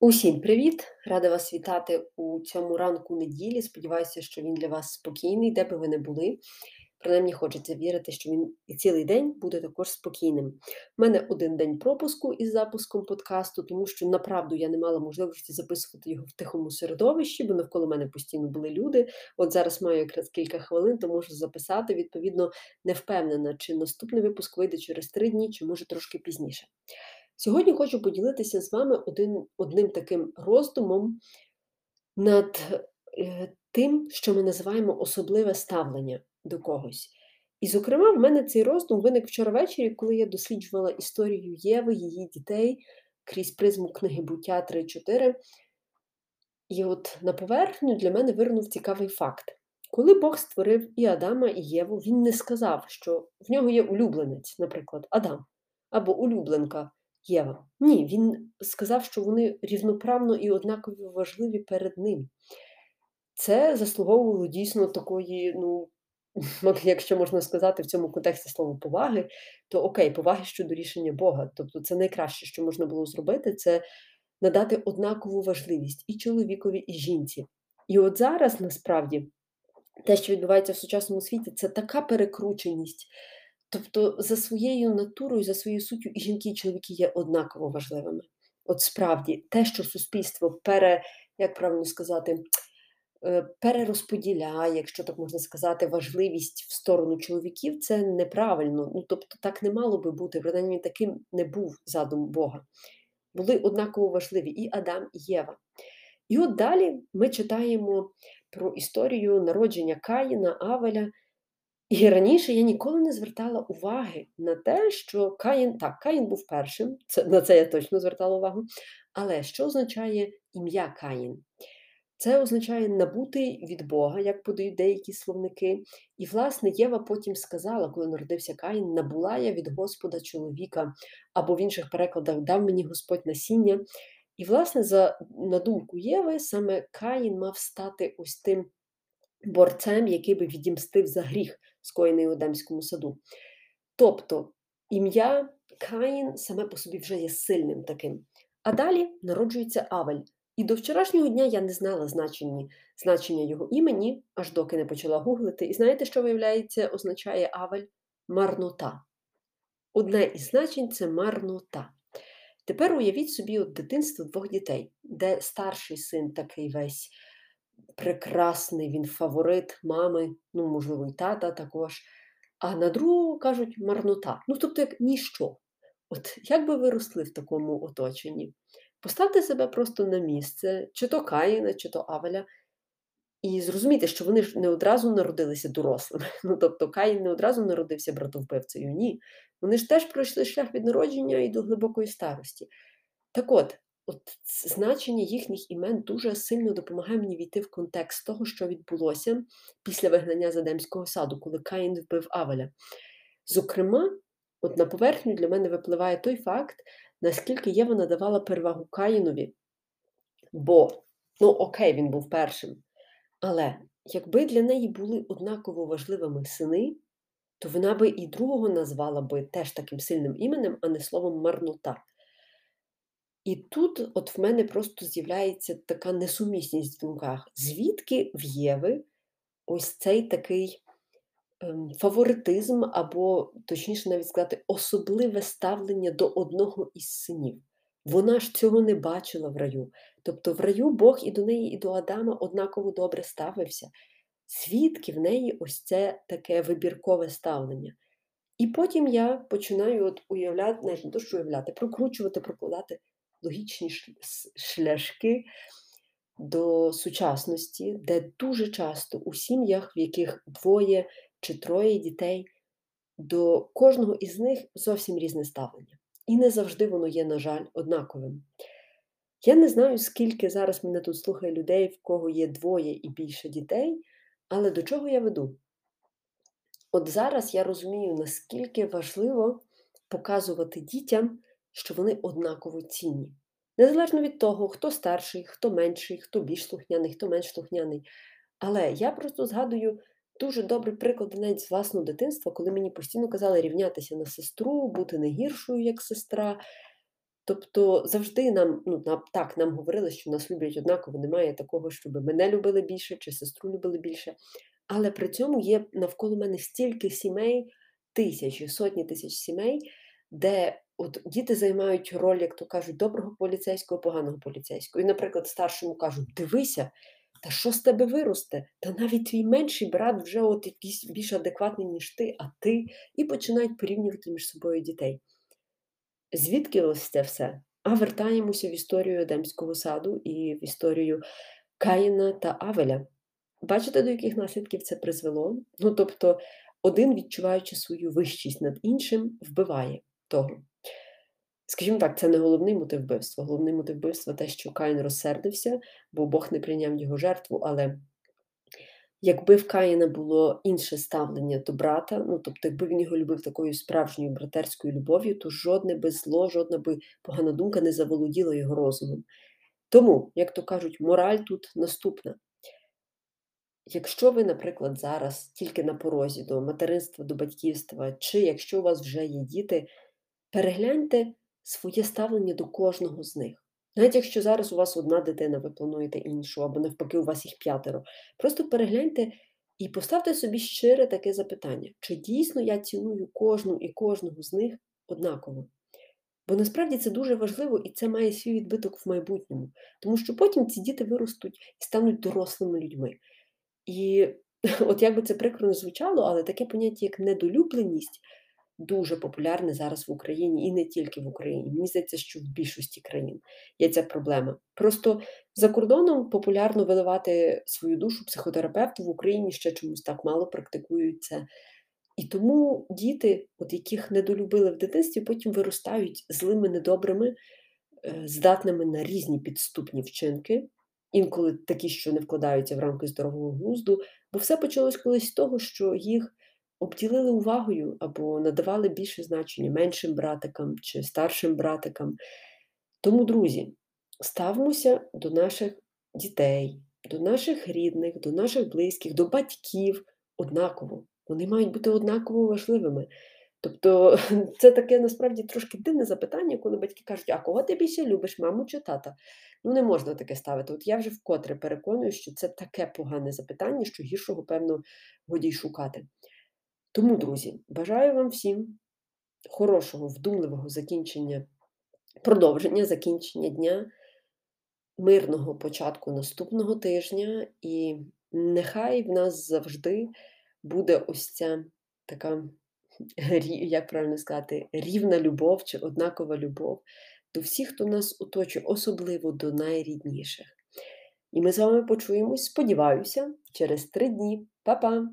Усім привіт! Рада вас вітати у цьому ранку неділі. Сподіваюся, що він для вас спокійний, де би ви не були. Принаймні хочеться вірити, що він і цілий день буде також спокійним. У мене один день пропуску із запуском подкасту, тому що направду я не мала можливості записувати його в тихому середовищі, бо навколо мене постійно були люди. От зараз маю якраз кілька хвилин, то можу записати. Відповідно, не впевнена, чи наступний випуск вийде через три дні, чи може трошки пізніше. Сьогодні хочу поділитися з вами один, одним таким роздумом над е, тим, що ми називаємо особливе ставлення до когось. І, зокрема, в мене цей роздум виник вчора ввечері, коли я досліджувала історію Єви, її дітей крізь призму книги буття 3-4. І от на поверхню для мене вирнув цікавий факт. Коли Бог створив і Адама, і Єву, він не сказав, що в нього є улюбленець, наприклад, Адам, або улюбленка Єва. Ні, він сказав, що вони рівноправно і однаково важливі перед ним. Це заслуговувало дійсно такої, ну, якщо можна сказати, в цьому контексті слово поваги, то окей, поваги щодо рішення Бога. Тобто це найкраще, що можна було зробити, це надати однакову важливість і чоловікові, і жінці. І от зараз насправді те, що відбувається в сучасному світі, це така перекрученість. Тобто, за своєю натурою, за своєю суттю, і жінки, і чоловіки є однаково важливими. От справді, те, що суспільство пере, як правильно сказати, е, перерозподіляє, якщо так можна сказати, важливість в сторону чоловіків, це неправильно. Ну, тобто, так не мало би бути, принаймні таким не був задум Бога. Були однаково важливі і Адам, і Єва. І от далі ми читаємо про історію народження Каїна, Авеля. І раніше я ніколи не звертала уваги на те, що Каїн, так, Каїн був першим, це, на це я точно звертала увагу. Але що означає ім'я Каїн? Це означає набути від Бога, як подають деякі словники. І, власне, Єва потім сказала, коли народився Каїн, набула я від Господа чоловіка, або в інших перекладах дав мені Господь насіння. І, власне, за, на думку Єви, саме Каїн мав стати ось тим борцем, який би відімстив за гріх, скоєний у Едемському саду. Тобто ім'я Каїн саме по собі вже є сильним таким. А далі народжується Авель. І до вчорашнього дня я не знала значення, значення його імені, аж доки не почала гуглити. І знаєте, що виявляється, означає Авель марнота. Одне із значень це марнота. Тепер уявіть собі от дитинство двох дітей, де старший син такий весь прекрасний, він фаворит мами, ну, можливо, і тата також. А на другого кажуть марнота. Ну, тобто, як ніщо. От як би ви росли в такому оточенні? Поставте себе просто на місце, чи то Каїна, чи то Авеля, і зрозумійте, що вони ж не одразу народилися дорослими. Ну, тобто Каїн не одразу народився братовбивцею. Ні. Вони ж теж пройшли шлях від народження і до глибокої старості. Так от, от значення їхніх імен дуже сильно допомагає мені війти в контекст того, що відбулося після вигнання з Едемського саду, коли Каїн вбив Авеля. Зокрема, от на поверхню для мене випливає той факт, наскільки Єва надавала перевагу Каїнові, бо, ну окей, він був першим. Але якби для неї були однаково важливими сини, то вона би і другого назвала би теж таким сильним іменем, а не словом марнота. І тут от в мене просто з'являється така несумісність в думках. Звідки в Єви ось цей такий ем, фаворитизм, або, точніше, навіть сказати, особливе ставлення до одного із синів? Вона ж цього не бачила в раю. Тобто в раю Бог і до неї, і до Адама однаково добре ставився. Звідки в неї ось це таке вибіркове ставлення? І потім я починаю от уявляти, навіть не то, що уявляти, прокручувати, прокладати логічні шляшки до сучасності, де дуже часто у сім'ях, в яких двоє чи троє дітей, до кожного із них зовсім різне ставлення. І не завжди воно є, на жаль, однаковим. Я не знаю, скільки зараз мене тут слухає людей, в кого є двоє і більше дітей, але до чого я веду? От зараз я розумію, наскільки важливо показувати дітям, що вони однаково цінні. Незалежно від того, хто старший, хто менший, хто більш слухняний, хто менш слухняний. Але я просто згадую дуже добрий приклад навіть з власного дитинства, коли мені постійно казали рівнятися на сестру, бути не гіршою, як сестра. Тобто завжди нам, ну, так, нам говорили, що нас люблять однаково, немає такого, щоб мене любили більше чи сестру любили більше. Але при цьому є навколо мене стільки сімей, тисячі, сотні тисяч сімей, де от діти займають роль, як то кажуть, доброго поліцейського, поганого поліцейського. І, наприклад, старшому кажуть: дивися, та що з тебе виросте? Та навіть твій менший брат вже от якийсь більш адекватний, ніж ти, а ти, і починають порівнювати між собою дітей. Звідки ось це все? А вертаємося в історію Едемського саду і в історію Каїна та Авеля. Бачите, до яких наслідків це призвело? Ну, тобто, один, відчуваючи свою вищість над іншим, вбиває того. Скажімо так, це не головний мотив вбивства. Головний мотив вбивства те, що Каїн розсердився, бо Бог не прийняв його жертву, але якби в Каїна було інше ставлення до брата, ну тобто, якби він його любив такою справжньою братерською любов'ю, то жодне би зло, жодна би погана думка не заволоділа його розумом. Тому, як то кажуть, мораль тут наступна. Якщо ви, наприклад, зараз тільки на порозі до материнства, до батьківства, чи якщо у вас вже є діти, перегляньте своє ставлення до кожного з них. Навіть якщо зараз у вас одна дитина, ви плануєте іншу, або навпаки, у вас їх п'ятеро. Просто перегляньте і поставте собі щире таке запитання: чи дійсно я ціную кожну і кожного з них однаково? Бо насправді це дуже важливо і це має свій відбиток в майбутньому, тому що потім ці діти виростуть і стануть дорослими людьми. І от як би це прикро не звучало, але таке поняття, як недолюбленість, дуже популярне зараз в Україні і не тільки в Україні. Мені здається, що в більшості країн є ця проблема. Просто за кордоном популярно виливати свою душу психотерапевту в Україні ще чомусь так мало практикують це. І тому діти, от яких недолюбили в дитинстві, потім виростають злими, недобрими, е, здатними на різні підступні вчинки інколи такі, що не вкладаються в рамки здорового глузду, бо все почалось колись з того, що їх обділили увагою або надавали більше значення меншим братикам чи старшим братикам. Тому, друзі, ставмося до наших дітей, до наших рідних, до наших близьких, до батьків однаково. Вони мають бути однаково важливими. Тобто це таке насправді трошки дивне запитання, коли батьки кажуть, а кого ти більше любиш, маму чи тата? Ну, не можна таке ставити. От я вже вкотре переконую, що це таке погане запитання, що гіршого, певно, годі й шукати. Тому, друзі, бажаю вам всім хорошого, вдумливого закінчення, продовження закінчення дня, мирного початку наступного тижня, і нехай в нас завжди буде ось ця така як правильно сказати, рівна любов чи однакова любов до всіх, хто нас оточує, особливо до найрідніших. І ми з вами почуємось, сподіваюся, через три дні. Па-па!